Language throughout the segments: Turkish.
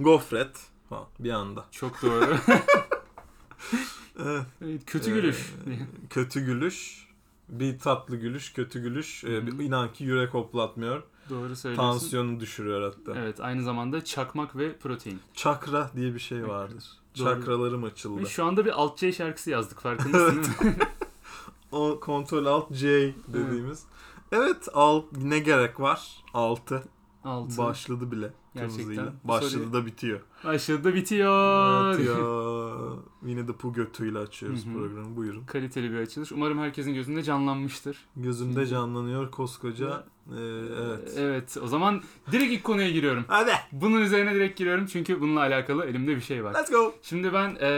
Gofret falan bir anda. Çok doğru. Evet. Kötü Ee, gülüş. kötü gülüş. Bir tatlı gülüş, kötü gülüş. Ee, bir- inan ki yürek hoplatmıyor. doğru söylüyorsun. Tansiyonu düşürüyor hatta. Evet aynı zamanda çakmak ve protein. Çakra diye bir şey vardır. Doğru. Çakralarım açıldı. Şu anda bir alt C şarkısı yazdık farkındasın değil mi? O kontrol alt C dediğimiz. Evet, alt ne gerek var? 6 Altı. başladı bile. Gerçekten. Başladı soruyu- da bitiyor. Başladı da bitiyor. Ya. Yine de bu götüyle açıyoruz Hı hı. programı. Buyurun. Kaliteli bir açılış. Umarım herkesin gözünde canlanmıştır. Gözümde canlanıyor koskoca. Ee, evet. Evet o zaman direkt ilk konuya giriyorum. Hadi. Bunun üzerine direkt giriyorum çünkü bununla alakalı elimde bir şey var. Let's go. Şimdi ben eee,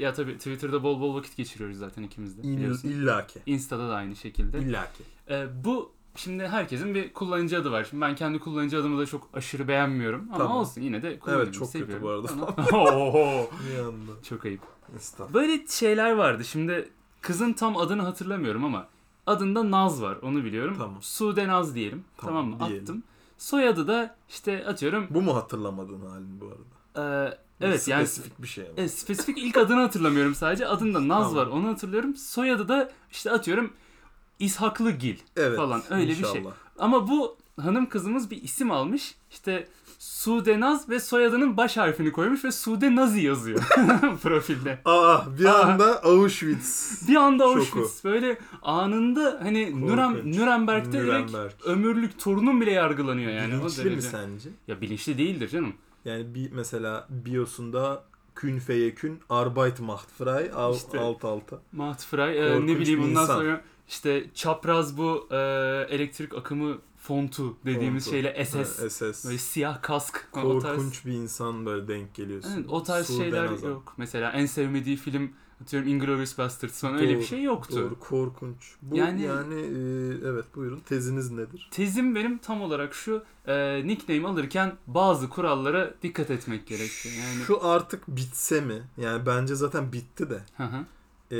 ya tabii Twitter'da bol bol vakit geçiriyoruz zaten ikimiz de. İll, illaki. Insta'da da aynı şekilde. İllaki. Eee, bu şimdi herkesin bir kullanıcı adı var. Şimdi ben kendi kullanıcı adımı da çok aşırı beğenmiyorum ama Tamam. olsun yine de kullanıyorum. Evet, çok kötü seviyorum. bu arada. Ama- Oho, Bir anda. çok ayıp. Estağfurullah. Böyle şeyler vardı. Şimdi kızın tam adını hatırlamıyorum ama adında Naz var. Onu biliyorum. Tamam. Sude Naz diyelim. Tamam, Tamam, mı? diyelim. Attım. Soyadı da işte atıyorum. Bu mu hatırlamadığın halin bu arada? eee, evet yani Spesifik bir şey ama. e, spesifik ilk adını hatırlamıyorum sadece. Adında Naz Tamam. var. Onu hatırlıyorum. Soyadı da işte atıyorum İshaklı Gil Evet. falan öyle bir şey. inşallah. Ama bu hanım kızımız bir isim almış. İşte Sude Naz ve soyadının baş harfini koymuş ve Sude Nazi yazıyor profilde. Aa bir Aa. anda Auschwitz. Bir anda Şoku. Auschwitz böyle anında hani Nürem. Nürnberg'de direkt Nürnberg. ömürlük torunun bile yargılanıyor yani. o Bilinçli mi sence? Ya bilinçli değildir canım. Yani bir mesela biosunda kün feyekün arbeit macht frei al, İşte. alt alta. Maht Frey e, ne bileyim insan. sonra işte çapraz bu e, elektrik akımı fontu dediğimiz Fontu. şeyle SS. Ha, SS. Böyle siyah kask. O tarz, Korkunç bir insan böyle denk geliyorsun. Evet, o tarz Suuden şeyler Azam. yok. Mesela en sevmediği film atıyorum Inglourious Basterds falan öyle bir Doğru, şey yoktu. Doğru korkunç. Bu Yani- yani, e, evet buyurun teziniz nedir? Tezim benim tam olarak şu e, nickname alırken bazı kurallara dikkat etmek gerekiyor. Yani Şu artık bitse mi? Yani bence zaten bitti de. Hı hı. E,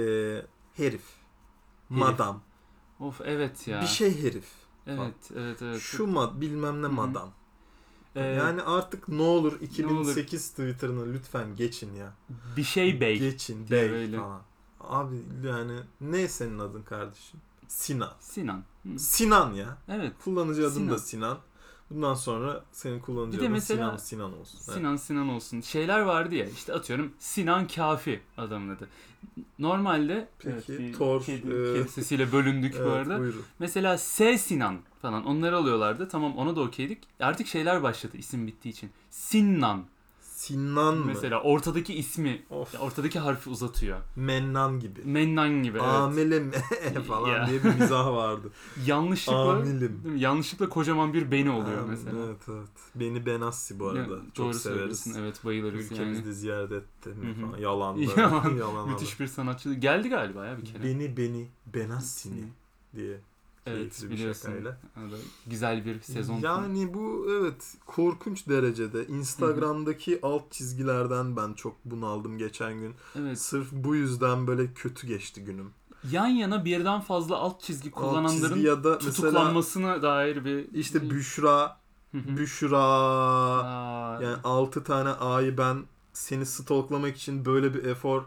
herif. Madam. Of evet ya. Bir şey herif. Evet, evet, evet. Şu mad bilmem ne Hı hı. madam. Ee, yani artık ne olur 2008 Twitter'ını lütfen geçin ya. bir şey bey. Geçin bey falan. Abi yani ne senin adın kardeşim? Sinan. Sinan. Hı. Sinan ya. Evet. Kullanıcı adın Sinan. da Sinan. Bundan sonra Bir de adın mesela- Sinan Sinan olsun. Evet. Sinan Sinan olsun. Şeyler vardı ya işte atıyorum Sinan Kafi adamın adı. Normalde Peki, bir Thor, kedi, e, kedi sesiyle bölündük bu Evet, arada. buyurun. Mesela S Sinan falan onları alıyorlardı. Tamam ona da okeydik. Artık şeyler başladı isim bittiği için. Sinnan. Sinan mı? Mesela ortadaki ismi, Of. ya ortadaki harfi uzatıyor. Mennan gibi. Mennan gibi evet. Amele me falan Ya. diye bir mizah vardı. Yanlışlıkla Amilim. değil mi? yanlışlıkla kocaman bir beni oluyor Am- mesela. Evet evet. Beni Benassi bu Ya, arada. Çok doğru severiz. söylüyorsun. Evet bayılırız Ülkemizde yani. ziyaret etti mi Hı hı. falan. Yalan. Yalan. Yalan Müthiş bir sanatçı. Geldi galiba ya bir kere. Beni beni Benassi'ni diye. Evet bir biliyorsun. şakayla. Güzel bir sezon. Yani bu evet korkunç derecede Instagram'daki alt çizgilerden ben çok bunaldım geçen gün. Evet. Sırf bu yüzden böyle kötü geçti günüm. Yan yana birden fazla alt çizgi Alt kullananların çizgi ya da mesela tutuklanmasına dair bir işte Büşra, Hı hı. Büşra Aa, yani 6 tane A'yı ben seni stalklamak için böyle bir efor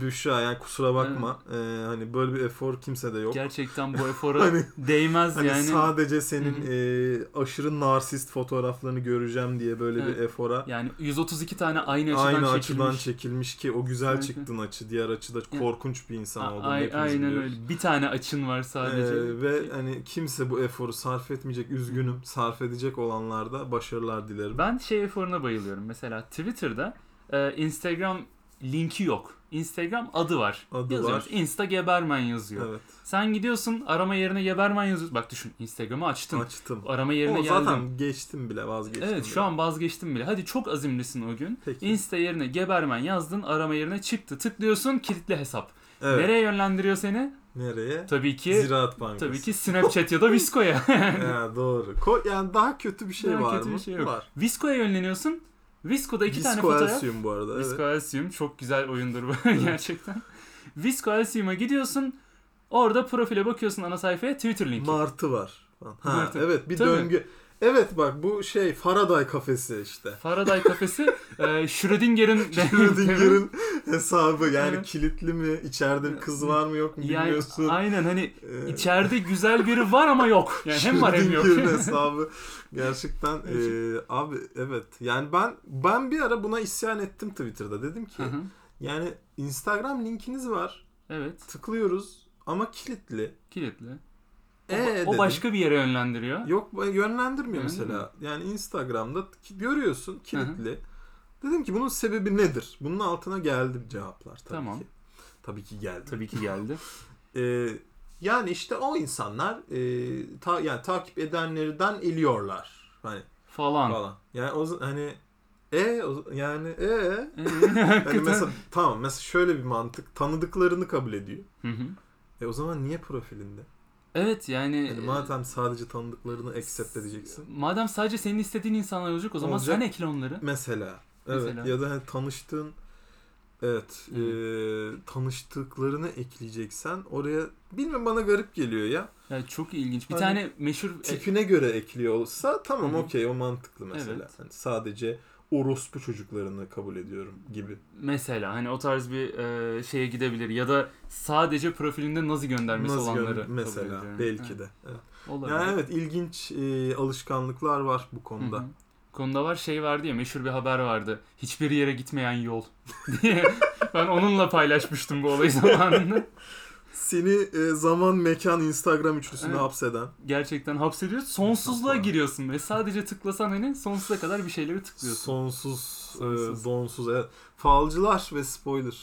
Büşra yani kusura bakma. Ee, hani böyle bir efor kimsede yok. gerçekten bu efora Hani- değmez Hani yani. sadece senin Hı e, aşırı narsist fotoğraflarını göreceğim diye böyle Evet. bir efora Yani 132 tane aynı açıdan aynı çekilmiş. açıdan çekilmiş ki o güzel Evet. çıktın açı diğer açıda Ya. korkunç bir insan A- olduğunu hepimiz aynen biliyoruz. öyle. Bir tane açın var sadece. Ee, ve hani kimse bu eforu sarf etmeyecek üzgünüm sarf edecek olanlarda başarılar dilerim. Ben şey eforuna bayılıyorum. Mesela Twitter'da e, Instagram linki yok. Instagram adı var. Adı Yazıyoruz. var. Insta Gebermen yazıyor. Evet Sen gidiyorsun arama yerine Gebermen yazıyorsun. Bak düşün Instagram'ı açtın. açtım. Arama yerine O geldin. zaten geçtim bile vazgeçtim. Evet bile. şu an vazgeçtim bile. Hadi çok azimlisin o gün. Peki. Insta yerine Gebermen yazdın. Arama yerine çıktı. Tıklıyorsun kilitli hesap. Evet. Nereye yönlendiriyor seni? Nereye? Tabii ki Ziraat Bankası. tabii ki Snapchat ya da Visco'ya. Ya doğru. Ko- yani daha kötü bir şey Daha var kötü mı? bir şey yok. Var. Visco'ya yönleniyorsun. Visco'da iki tane Visco fotoğraf. Elsium bu arada. Evet. Visco Elsium çok güzel oyundur bu gerçekten. Visco Elsium'a gidiyorsun. Orada profile bakıyorsun ana sayfaya Twitter linki. Martı var. Ha, Martı. evet bir Tabii. döngü. Evet bak bu şey Faraday kafesi işte. Faraday kafesi e, Schrödinger'in Schrödinger'in hesabı yani Evet. kilitli mi içeride kız var mı yok mu yani bilmiyorsun. aynen hani Ee, içeride güzel biri var ama yok. Yani hem var hem yok. Hesabı gerçekten e, abi evet yani ben ben bir ara buna isyan ettim Twitter'da dedim ki Hı hı. yani Instagram linkiniz var evet tıklıyoruz ama kilitli. kilitli. O, E o dedim. başka bir yere yönlendiriyor. Yok yönlendirmiyor Yönlendirmiyor. mesela. Yani Instagram'da görüyorsun kilitli. Dedim ki bunun sebebi nedir? Bunun altına geldi cevaplar tabii Tamam. ki. Tabii ki geldi. Tabii ki geldi. Ee, yani işte o insanlar e, ta, yani takip edenlerden eliyorlar. Hani Falan. falan. Yani o hani e o, yani e Ee, hani mesela tamam mesela şöyle bir mantık tanıdıklarını kabul ediyor. Hı hı. E o zaman niye profilinde? Evet yani Yani madem sadece tanıdıklarını accept edeceksin. madem sadece senin istediğin insanlar olacak o zaman Olacak. sen ekle onları. Mesela. Evet. Mesela. Ya da hani tanıştığın evet, e, tanıştıklarını ekleyeceksen oraya bilmem bana garip geliyor ya. Yani çok ilginç. Bir Hani tane meşhur e, Tipine göre ekliyor olsa tamam okey o mantıklı mesela. Evet. Hani sadece orospu çocuklarını kabul ediyorum gibi. mesela hani o tarz bir e, şeye gidebilir ya da sadece profilinde nazi göndermesi gör- olanları kabul mesela ediyorum. belki Evet, de. Evet. Olabilir. Yani evet ilginç e, alışkanlıklar var bu Hı konuda. hı. Konuda var şey vardı ya meşhur bir haber vardı. Hiçbir yere gitmeyen yol diye. ben onunla paylaşmıştım bu olayı zamanında. Seni e, zaman mekan Instagram üçlüsüne Evet. hapseden. Gerçekten hapsediyor. Sonsuzluğa giriyorsun ve sadece tıklasan hani sonsuza kadar bir şeyleri tıklıyorsun. Sonsuz, Sonsuz. E, donsuz. Evet. Falcılar ve spoiler.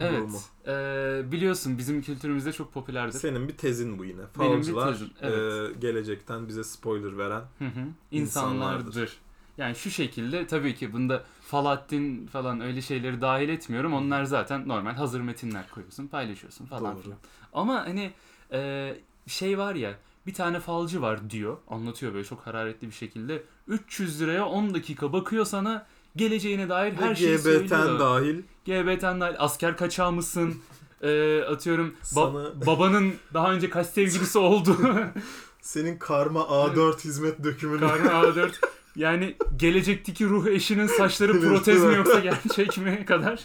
durumu. Evet. Ee, biliyorsun bizim kültürümüzde çok popülerdir. Senin bir tezin bu yine. Benim bir Falcılar tezim, evet. e, gelecekten bize spoiler veren. Hı hı. İnsanlardır. İnsanlardır. Yani şu şekilde tabii ki bunda Faladdin falan öyle şeyleri dahil etmiyorum. Onlar zaten normal hazır metinler koyuyorsun, paylaşıyorsun falan Doğru. filan. Ama hani e, şey var ya bir tane falcı var diyor. Anlatıyor böyle çok hararetli bir şekilde. 300 liraya 10 dakika bakıyor sana geleceğine dair her şeyi GBT'n söylüyor. dahil GBT'n dahil asker kaçağı mısın? E, atıyorum ba- Sana- babanın daha önce kaç sevgilisi oldu. senin karma A4 hizmet dökümünü Karnı A4. Yani gelecekteki ruh eşinin saçları protez mi yoksa gerçek mi kadar?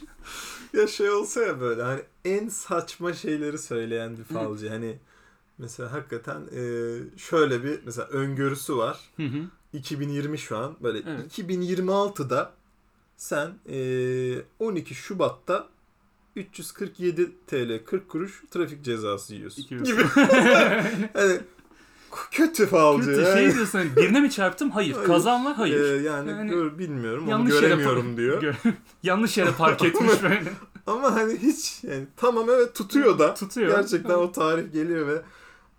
ya şey olsa ya böyle hani en saçma şeyleri söyleyen bir falcı. hani mesela hakikaten e, şöyle bir mesela öngörüsü var. Hı hı. 2020 şu an böyle Evet. 2026'da sen e, 12 Şubat'ta 347 TL 40 kuruş trafik cezası yiyorsun. İki gibi. hani kötü falcı. Kötü yani. şey diyorsun hani birine mi çarptım? Hayır. Hayır. Kazan var? Hayır. Ee, yani, Yani gör, bilmiyorum yanlış onu yere göremiyorum par- diyor. Gö- Yanlış yere park etmiş böyle. Ama hani hiç yani tamam evet tutuyor da. Tutuyor. Gerçekten o tarih geliyor ve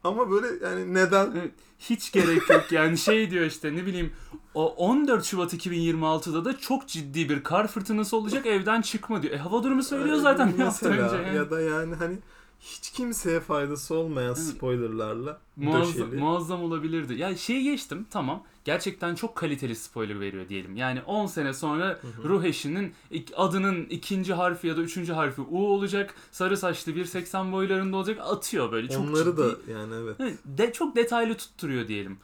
ama böyle yani neden Evet, Hiç gerek yok yani şey diyor işte ne bileyim o 14 Şubat 2026'da da çok ciddi bir kar fırtınası olacak evden çıkma diyor. E hava durumu söylüyor zaten bir hafta önce. Yani. Ya da yani hani hiç kimseye faydası olmayan Evet. spoilerlarla Muazzam, döşeli. muazzam olabilirdi. Ya şeyi geçtim tamam. Gerçekten çok kaliteli spoiler veriyor diyelim. Yani 10 sene sonra hı. ruh eşinin adının ikinci harfi ya da üçüncü harfi U olacak. Sarı saçlı 1.80 boylarında olacak. Atıyor böyle çok Onları ciddi. da yani. Evet, De, çok detaylı tutturuyor diyelim.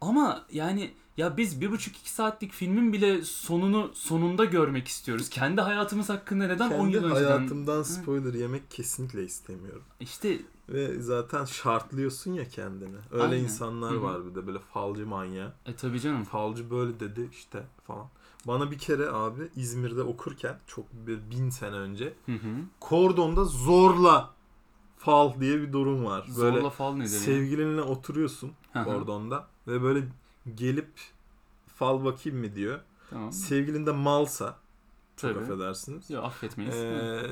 Ama yani ya biz bir buçuk iki saatlik filmin bile sonunu sonunda görmek istiyoruz. Kendi hayatımız hakkında neden 10 Kendi yıl önceden... hayatımdan spoiler yemek kesinlikle istemiyorum. İşte Ve zaten şartlıyorsun ya kendini. Öyle Aynen. insanlar Hı hı. var bir de böyle falcı manyağı. e tabii canım. Falcı böyle dedi işte falan. Bana bir kere abi İzmir'de okurken çok bir bin sene önce Hı hı. kordonda zorla fal diye bir durum var. Böyle Zorla fal nedir ya? sevgilinle oturuyorsun Hı hı. kordonda ve böyle gelip fal bakayım mı diyor. Tamam. Sevgilin de malsa çok Tabii. affedersiniz. Yok affetmeyiz. Ee,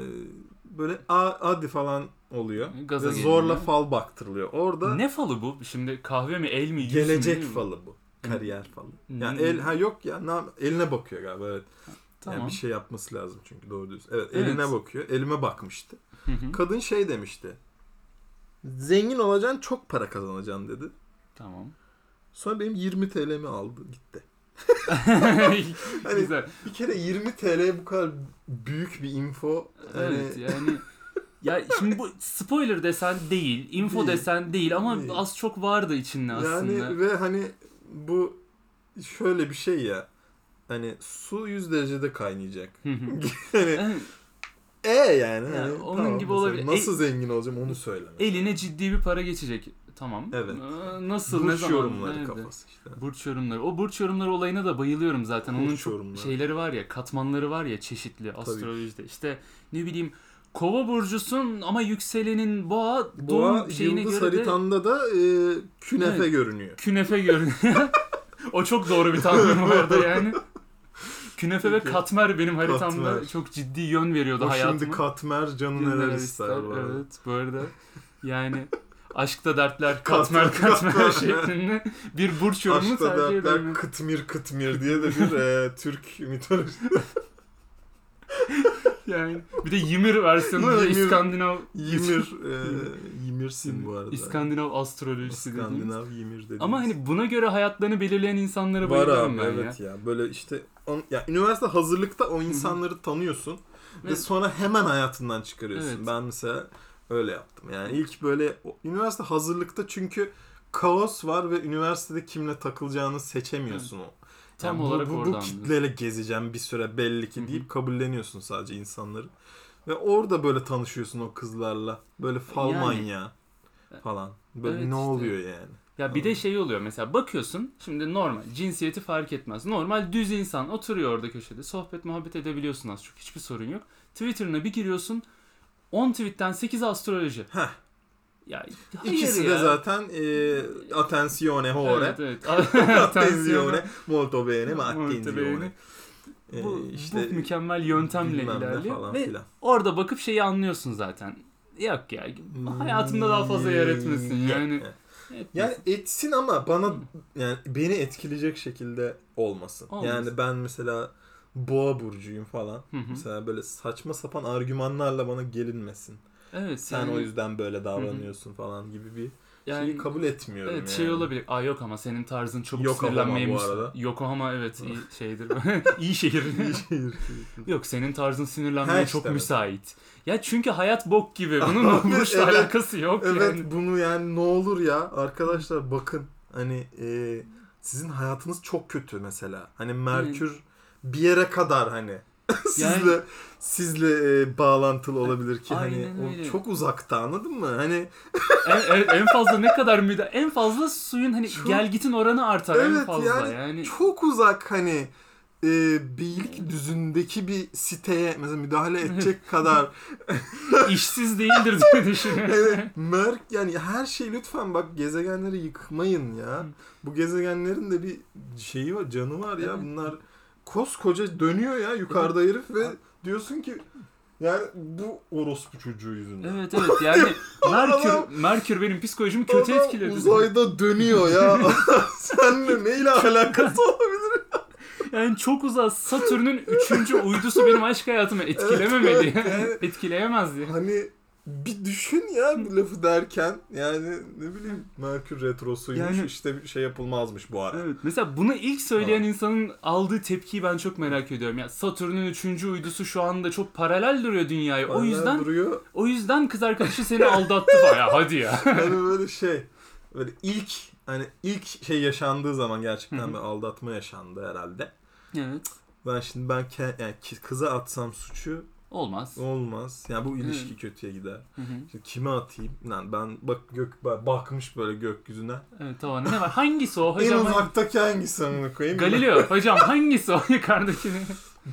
böyle a, hadi falan oluyor. Gaza ve geliyor. zorla fal baktırılıyor. Orada Ne falı bu? Şimdi kahve mi el mi? gelecek mi? falı bu. Kariyer falı. Yani el ha yok ya ne eline bakıyor galiba evet. Tamam. Yani bir şey yapması lazım çünkü doğru düz. Evet, Evet. eline bakıyor. Elime bakmıştı. Hı hı. Kadın şey demişti. Zengin olacaksın çok para kazanacaksın dedi. tamam. Sonra benim 20 TL'mi aldı gitti. Hani Güzel. bir kere 20 TL bu kadar büyük bir info. Hani Evet yani ya şimdi bu spoiler desen değil, info Değil. desen değil ama Değil. az çok vardı içinde aslında. yani ve hani bu şöyle bir şey ya. Hani su 100 derecede kaynayacak. Evet, e yani. Ya, hani onun tamam gibi olabilir. Nasıl zengin olacağım onu söyle. Eline ciddi bir para geçecek. Tamam. Evet. Ee, Nasıl, ne Burç zaman, yorumları nerede? kafası işte. Burç yorumları. O burç yorumları olayına da bayılıyorum zaten. Onun Burç çok yorumları. şeyleri var ya, katmanları var ya çeşitli astrolojide. İşte ne bileyim Kova burcusun ama yükselenin boğa doğum Boğa şeyine yıldız göre de haritanda da e, künefe Evet. görünüyor. künefe görünüyor. o çok doğru bir tahmin bu arada yani. Künefe ve Peki. katmer benim haritamda Katmer. çok ciddi yön veriyordu O hayatıma. şimdi katmer canı Neler ister arada. Evet bu arada. Yani aşkta dertler Katmer, katmer şeklinde bir burç yorumunu Aşkta tercih dertler ederim. kıtmir kıtmir diye de bir e, Türk mitoloji. Yani bir de Ymir versiyonu da. İskandinav Ymir, e, Ymirsin bu arada. İskandinav astrolojisi dediğimiz. İskandinav Ymir dediğimiz. Ama hani buna göre hayatlarını belirleyen insanlara Var bayılıyorum abi ben evet ya. ya. Böyle işte on, ya üniversite hazırlıkta o insanları tanıyorsun ve Ve- sonra hemen hayatından çıkarıyorsun. Evet. Ben mesela öyle yaptım. Yani ilk böyle o- üniversite hazırlıkta çünkü kaos var ve üniversitede kimle takılacağını seçemiyorsun o. Tam Yani bu- olarak bu, bu, oradan. kitleyle gezeceğim bir süre belli ki deyip kabulleniyorsun sadece insanları. Ve orada böyle tanışıyorsun o kızlarla. Böyle fal Yani. manyağı falan. Böyle Evet ne işte. oluyor yani? Ya bir de şey oluyor mesela bakıyorsun şimdi normal cinsiyeti fark etmez. Normal düz insan oturuyor orada köşede sohbet muhabbet edebiliyorsun az çok hiçbir sorun yok. Twitter'ına bir giriyorsun 10 tweetten 8 astroloji. Heh. Ya İkisi ya. de zaten e, attenzione hore. Evet evet. Attenzione molto bene ma attenzione. E, bu, işte bu mükemmel yöntemle ilerliyor. falan Ve filan. orada bakıp şeyi anlıyorsun zaten. Yok ya hayatımda daha fazla yer etmesin yani. Yani Etmesin. etsin ama bana yani beni etkileyecek şekilde olmasın. Olmasın. Yani ben mesela boğa burcuyum falan. Hı hı. Mesela böyle saçma sapan argümanlarla bana gelinmesin. Evet Sen yani, o yüzden böyle davranıyorsun falan gibi bir yani şeyi kabul etmiyorum Evet yani. şey olabilir. Aa yok ama senin tarzın çabuk Yokohama sinirlenmeye bu arada. Yokohama evet iyi şeydir. iyi şehir. İyi şehir. yok senin tarzın sinirlenmeye işte çok evet. müsait. Ya çünkü hayat bok gibi. Bunun burçla evet. alakası yok Evet yani. bunu yani ne olur ya arkadaşlar bakın hani e, sizin hayatınız çok kötü mesela. Hani Merkür bir yere kadar hani sizle sizle e, bağlantılı olabilir ki hani Aynen o öyle. çok uzakta anladın mı? Hani en, en, en fazla ne kadar müda en fazla suyun hani Çok- gel gitin oranı artar en Evet, fazla yani yani. çok uzak hani e, beylik düzündeki bir siteye mesela müdahale edecek kadar işsiz değildir diye düşünüyorum. Evet, Merk yani her şey lütfen bak gezegenleri yıkmayın ya. Bu gezegenlerin de bir şeyi var, canı var ya. Evet. Bunlar koskoca dönüyor ya yukarıda herif ve diyorsun ki yani bu orospu çocuğu yüzünden. Evet evet yani Merkür Merkür benim psikolojimi kötü Adam etkiledi. uzayda dönüyor ya. Seninle neyle alakası olabilir? Yani çok uzak Satürn'ün üçüncü uydusu benim aşk hayatımı etkilememeli. Evet, evet. Etkileyemez diye. Hani bir düşün ya bu lafı derken yani ne bileyim Merkür retrosuymuş Yani- işte bir şey yapılmazmış bu ara. Evet. Mesela bunu ilk söyleyen Ha. insanın aldığı tepkiyi ben çok merak ediyorum. Ya Satürn'ün üçüncü uydusu şu anda çok paralel duruyor dünyaya. O Paralel yüzden duruyor. o yüzden kız arkadaşı seni aldattı falan. Ya hadi ya. Hani böyle şey böyle ilk hani ilk şey yaşandığı zaman gerçekten bir aldatma yaşandı herhalde. evet. Ben şimdi ben yani kıza atsam suçu Olmaz. olmaz. Yani bu ilişki kötüye gider. Hı hı. Şimdi kime atayım? Lan ben bak gök bak- bakmış böyle gökyüzüne. Evet tamam. Ne var? Hangisi o en hocam? uzaktaki hangisi amına koyayım? Galileo hocam hangisi o yukarıdakini?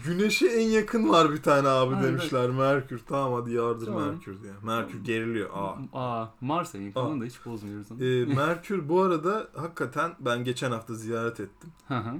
Güneşe en yakın var bir tane abi Aynen. demişler. Merkür. Tamam hadi yardır Tamam. Merkür diye. Merkür geriliyor. Aa. Aa Mars'a yakın da hiç bozmuyoruz onu. Ee, Merkür bu arada hakikaten ben geçen hafta ziyaret ettim. Hı hı.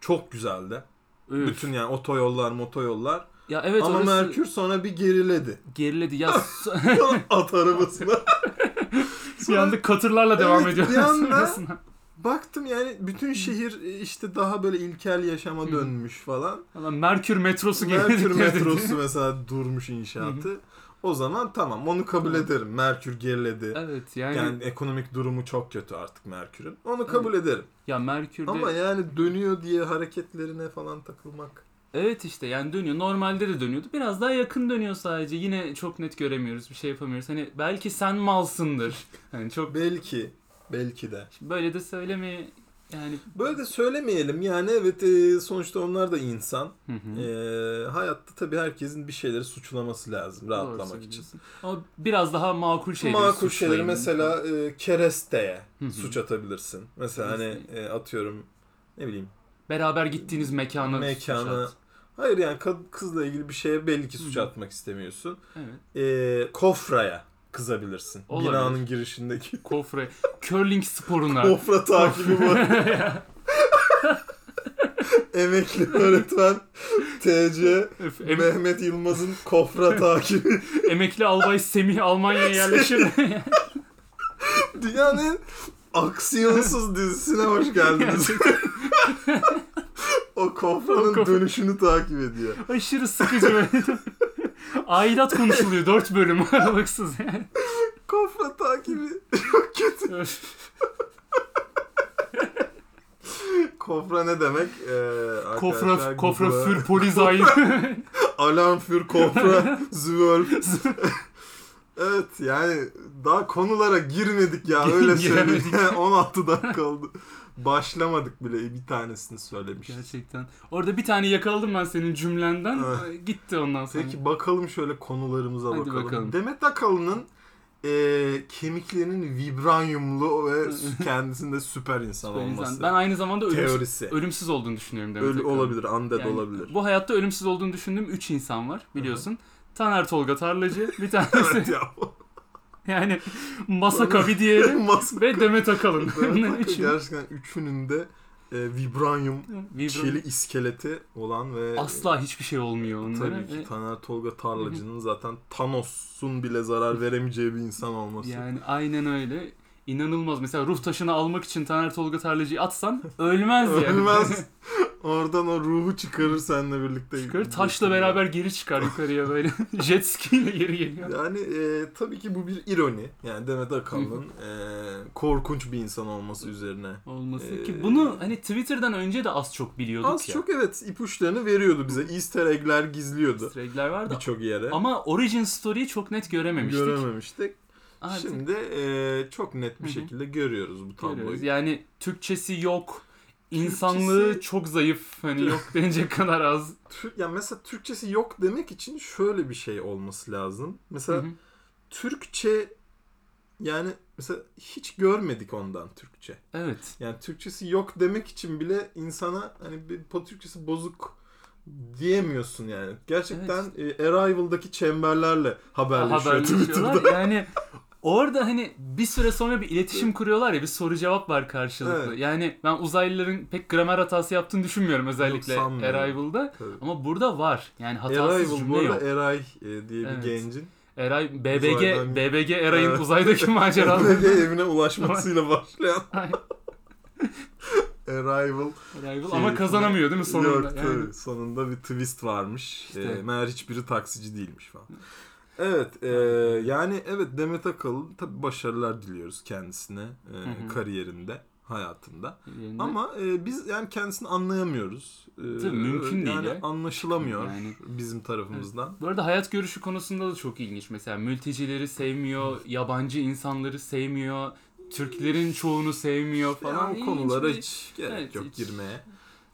Çok güzeldi. Üf. Bütün yani otoyollar motoyollar. Ya evet Ama orası Merkür sonra bir geriledi. geriledi. Ya so- At arabasına. bir anda katırlarla devam Evet, ediyor. bir anda-. Baktım yani bütün şehir işte daha böyle ilkel yaşama dönmüş falan. Valla Merkür metrosu Merkür geriledi. metrosu mesela durmuş inşaatı. O zaman tamam onu kabul Hı. ederim. Merkür geriledi. Evet yani, Yani ekonomik durumu çok kötü artık Merkür'ün. Onu kabul ederim. ya Merkür'de Ama yani dönüyor diye hareketlerine falan takılmak. Evet işte yani dönüyor. Normalde de dönüyordu. Biraz daha yakın dönüyor sadece. Yine çok net göremiyoruz. Bir şey yapamıyoruz. Hani belki sen malsındır. Hani çok Belki. Belki de. böyle de söylemeyi Yani Böyle de söylemeyelim yani evet e, sonuçta onlar da insan. Hı hı. E, hayatta tabii herkesin bir şeyleri suçlaması lazım rahatlamak için. Ama biraz daha makul şeyleri Makul şeyleri mesela e, keresteye Hı hı. suç atabilirsin. Mesela hani e, atıyorum ne bileyim Beraber gittiğiniz mekanı Mekanı- suç at. Hayır yani kad- kızla ilgili bir şeye belli ki suç Hı atmak istemiyorsun. Evet. E, kofraya kızabilirsin. Olabilir. Binanın girişindeki Kofre. Curling sporuna. kofra takibi var. Emekli öğretmen TC Öf, em- Mehmet Yılmaz'ın kofra takibi. emekli albay Semih Almanya'ya yerleşir. Dünyanın aksiyonsuz dizisine hoş geldiniz. O kofranın dönüşünü takip ediyor. Aşırı sıkıcı böyle. Aidat konuşuluyor. Dört bölüm aralıksız yani. Kofra takibi çok kötü. Kofra ne demek? Ee, Kofra, kofra Google'a- für Polizei. Alarm für Kofra Zwölf. evet yani daha konulara girmedik ya öyle söyleyeyim. Giremedik. 16 dakika oldu. Başlamadık bile bir tanesini söylemişiz. Gerçekten. Orada bir tane yakaladım ben senin cümlenden. Evet. Gitti ondan sonra. Peki bakalım şöyle konularımıza Hadi bakalım. bakalım. Demet Akalın'ın e, kemiklerinin vibranyumlu ve kendisinde süper insan Süper insan. olması Ben aynı zamanda ölümsüz, teorisi. ölümsüz olduğunu düşünüyorum Demet Ölü Akalın. olabilir, undead Yani olabilir. Bu hayatta ölümsüz olduğunu düşündüğüm 3 insan var biliyorsun. Taner Tolga Tarlacı bir tanesi. evet ya. Yani Masaka bir diğeri Mas- ve Demet Akalın. Demet gerçekten üçünün de e, vibranyum Vibra- çeli iskeleti olan ve Asla hiçbir şey olmuyor onlara. tabii ki Ve Taner Tolga Tarlacı'nın zaten Thanos'un bile zarar veremeyeceği bir insan olması. Yani aynen öyle. İnanılmaz. Mesela ruh taşını almak için Taner Tolga Tarlacı'yı atsan ölmez yani. Ölmez. Oradan o ruhu çıkarır seninle birlikte. Çıkar taşla beraber geri çıkar yukarıya böyle. Jet ski ile geri geliyor. Yani e, tabii ki bu bir ironi. Yani Demet Akalın'ın e, korkunç bir insan olması üzerine. Olması Ee, ki bunu hani Twitter'dan önce de az çok biliyorduk Az ya. çok evet ipuçlarını veriyordu bize. Easter egg'ler gizliyordu Regler vardı. birçok yere. Ama origin story'yi çok net görememiştik. Görememiştik. Artık Şimdi e, çok net bir Hı hı. şekilde görüyoruz bu tabloyu. görüyoruz. Yani Türkçesi yok. İnsanlığı Türkçesi- çok zayıf. Hani yok denecek kadar az. Yani mesela Türkçesi yok demek için şöyle bir şey olması lazım. Mesela Hı hı. Türkçe yani mesela hiç görmedik ondan Türkçe. evet. Yani Türkçesi yok demek için bile insana hani bir Türkçesi bozuk diyemiyorsun yani. Gerçekten e, Arrival'daki çemberlerle haberleşiyor Haberleşiyorlar. Twitter'da. Yani orada hani bir süre sonra bir iletişim kuruyorlar ya bir soru cevap var karşılıklı. Evet. Yani ben uzaylıların pek gramer hatası yaptığını düşünmüyorum özellikle Yok, sanmıyorum. Arrival'da. Tabii. Ama burada var. Yani hatasız Arrival bu cümle yok. Eray e, diye Evet. bir gencin Eray BBG Uzaydan- BBG Eray'ın Evet. uzaydaki maceraları. BBG evine ulaşmasıyla başlayan. Arrival Arrival ama kazanamıyor değil mi sonunda? Yok Yani. tabii. Sonunda bir twist varmış. İşte. Ee, meğer hiçbiri taksici değilmiş falan. Evet e, yani evet Demet Akalın tabii başarılar diliyoruz kendisine e, Hı hı. kariyerinde hayatında. Yerinde- Ama e, biz yani kendisini anlayamıyoruz. E, Tabii, mümkün değil yani ya. anlaşılamıyor Yani- bizim tarafımızdan. Bu arada hayat görüşü konusunda da çok ilginç. Mesela mültecileri sevmiyor, yabancı insanları sevmiyor, Türklerin çoğunu sevmiyor falan. Yani o konulara hiç gerek Evet, yok hiç. girmeye.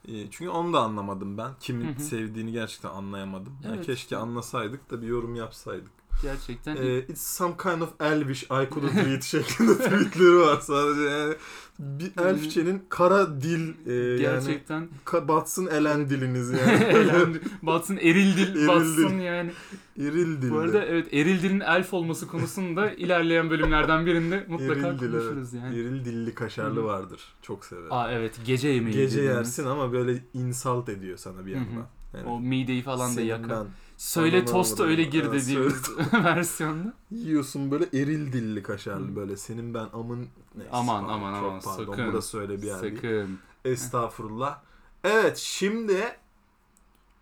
E, Çünkü onu da anlamadım ben. Kimin Hı hı. sevdiğini gerçekten anlayamadım. Yani Evet. keşke anlasaydık da bir yorum yapsaydık. Gerçekten Ee, it's some kind of elvish I couldn't read şeklinde tweetleri var sadece yani bir elfçenin kara dil e, yani gerçekten ka- batsın elen diliniz yani elendi. batsın eril dil Eril batsın dil. yani. eril dilde Bu arada evet eril dilin elf olması konusunda ilerleyen bölümlerden birinde mutlaka eril dil evet. konuşuruz yani. eril dilli kaşarlı Hı. vardır çok severim Aa evet gece yemeği. gece dediğimiz. yersin ama böyle insult ediyor sana bir yandan yani O mideyi falan da yakar. Söyle avradım. öyle gir dediğimiz versiyonda. yiyorsun böyle eril dilli kaşarlı böyle senin ben amın neyse, Aman, aman, aman, pardon sakın. burası öyle bir yer değil Sakın. estağfurullah evet şimdi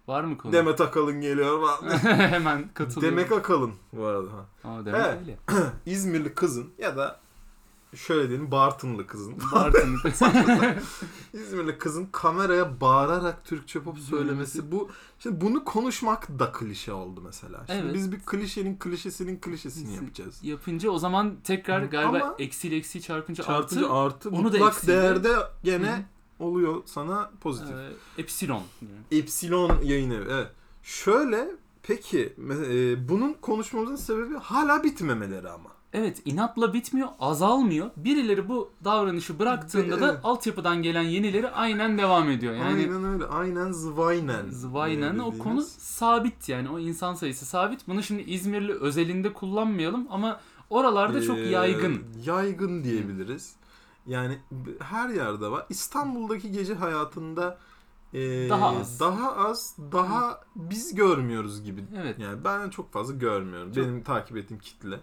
Var mı konu? Demet Akalın geliyor. Hemen katılıyorum. Demek Akalın bu arada. ha. Aa, demek Evet. öyle. İzmirli kızın ya da şöyle diyelim Bartınlı kızın. Bartın. İzmirli kızın kameraya bağırarak Türkçe pop söylemesi bu şimdi bunu konuşmak da klişe oldu mesela. Şimdi Evet. biz bir klişenin klişesinin klişesini yapacağız. Yapınca o zaman tekrar galiba Ama- eksiyle eksiği çarpınca, Çarpınca artı artı onu da eksiyle- değerde gene Hı. oluyor sana pozitif. e, epsilon. Epsilon yayın evi. Evet. Şöyle peki e, bunun konuşmamızın sebebi hala bitmemeleri ama. Evet inatla bitmiyor, azalmıyor. Birileri bu davranışı bıraktığında da altyapıdan gelen yenileri aynen devam ediyor. Yani Aynen öyle. Aynen zıvaynen. Zvaynen o dediğimiz. konu sabit yani o insan sayısı sabit. Bunu şimdi İzmirli özelinde kullanmayalım ama oralarda çok Ee, yaygın. Yaygın diyebiliriz. Yani b- her yerde var. İstanbul'daki gece hayatında e, Daha az. Daha az, daha biz görmüyoruz gibi. Evet. Yani ben çok fazla görmüyorum. Çok- Benim takip ettiğim kitle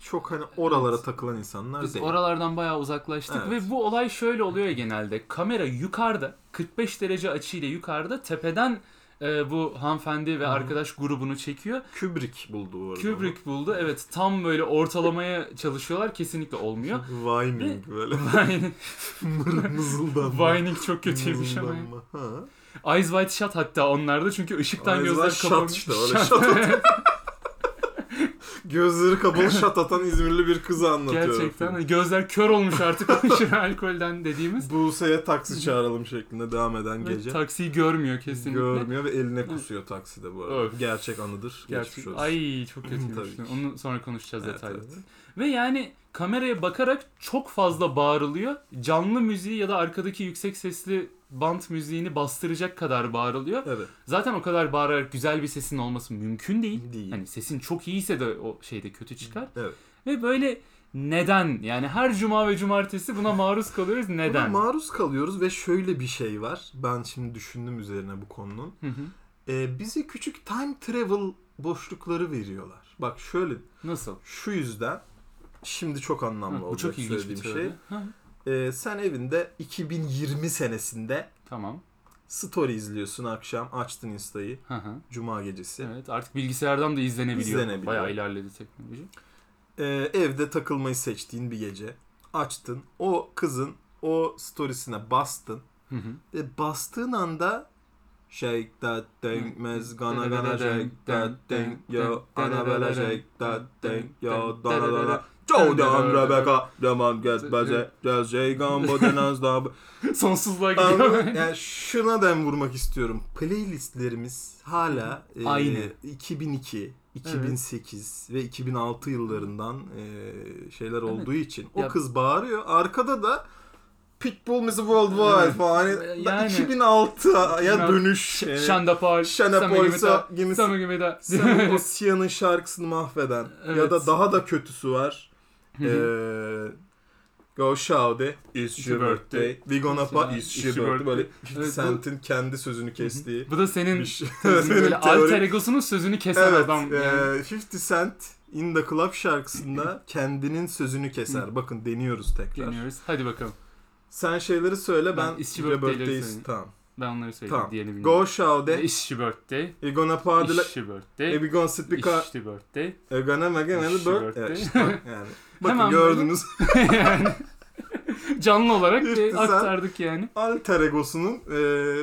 çok hani oralara Evet. takılan insanlar Biz değil. oralardan bayağı uzaklaştık Evet. ve bu olay şöyle oluyor genelde. Kamera yukarıda 45 derece açıyla yukarıda tepeden e, bu hanımefendi ve Hı. arkadaş grubunu çekiyor. Kubrick buldu bu arada. Kubrick buldu. Evet tam böyle ortalamaya çalışıyorlar. Kesinlikle olmuyor. Whining böyle. Vine- Mır- Mızıldanma. Whining çok kötüymüş ama. Ha. Eyes Wide Shut hatta onlarda çünkü ışıktan Eyes gözler Wide kapalı. Shut işte, öyle shut Gözleri kapalı şat atan İzmirli bir kızı anlatıyor. Gerçekten hani gözler kör olmuş artık aşırı alkolden dediğimiz. Buse'ye taksi çağıralım şeklinde devam eden gece. taksiyi görmüyor kesinlikle. Görmüyor ve eline kusuyor takside bu arada. Öf. Gerçek anıdır. Gerçek. Ay çok kötüymüş. Onu sonra konuşacağız Evet, detaylı. evet. Ve yani kameraya bakarak çok fazla bağırılıyor. Canlı müziği ya da arkadaki yüksek sesli band müziğini bastıracak kadar bağırılıyor. Evet. Zaten o kadar bağırarak güzel bir sesin olması mümkün değil. Değil. Hani sesin çok iyiyse de o şeyde kötü çıkar. Evet. Ve böyle neden? Yani her cuma ve cumartesi buna maruz kalıyoruz. Buna Neden? maruz kalıyoruz ve şöyle bir şey var. Ben şimdi düşündüm üzerine bu konunun. Hı hı. Ee, bize küçük time travel boşlukları veriyorlar. Bak şöyle Nasıl? şu yüzden şimdi çok anlamlı Hı, bu olacak çok ilginç bir söylediğim teori. şey. Hı, Ee, sen evinde 2020 senesinde Tamam. story izliyorsun akşam açtın insta'yı Hı hı. cuma gecesi. Evet artık bilgisayardan da izlenebiliyor. İzlenebiliyor. Bayağı ilerledi teknoloji. Ee, evde takılmayı seçtiğin bir gece açtın o kızın o storiesine bastın Hı hı. ve bastığın anda Shake that thing, mez gonna gonna shake that thing, yo, Annabella shake that thing, yo, dana dana. Down Rebecca, Demon get baze, just shake on bodenaz da. Sonsuzluğa gidiyor. yani şuna dem vurmak istiyorum. Playlistlerimiz hala e, Aynı. 2002, 2008 ve 2006 yıllarından e, şeyler Evet. olduğu için o Ya- kız bağırıyor. Arkada da Pitbull Mr. Worldwide Evet. falan. Hani Yani- 2006'ya 2006 dönüş. Ş- e, Şanda Paul, Şana Sammy Paul'sa Gimita, gibi Sammy Gimita. Sammy Ocean'ın şarkısını mahveden ya da Evet. daha da kötüsü var. Ee, Go Shawty, it's your birthday. We gonna pa, Ya, it's your birthday. Böyle 50 Evet, bu- Cent'in kendi sözünü kestiği Bu da senin şey. böyle alter egosunun sözünü kesen Evet, adam. e, Yani. 50 Cent In The Club şarkısında kendinin sözünü keser. Bakın deniyoruz tekrar. Deniyoruz. Hadi bakalım. Sen şeyleri söyle ben, Ben It's Your söyleyeyim. Tamam. Ben onları söyleyeyim. Tamam. Diğerini bilmiyorum. Go Shawty, It's your birthday. we gonna party like... It's your birthday. We gonna sit because... It's your birthday. E, gonna make another birthday. Evet, işte yani. Bakın Hemen gördünüz. yani canlı olarak İşte aktardık yani. Alter egosunun e,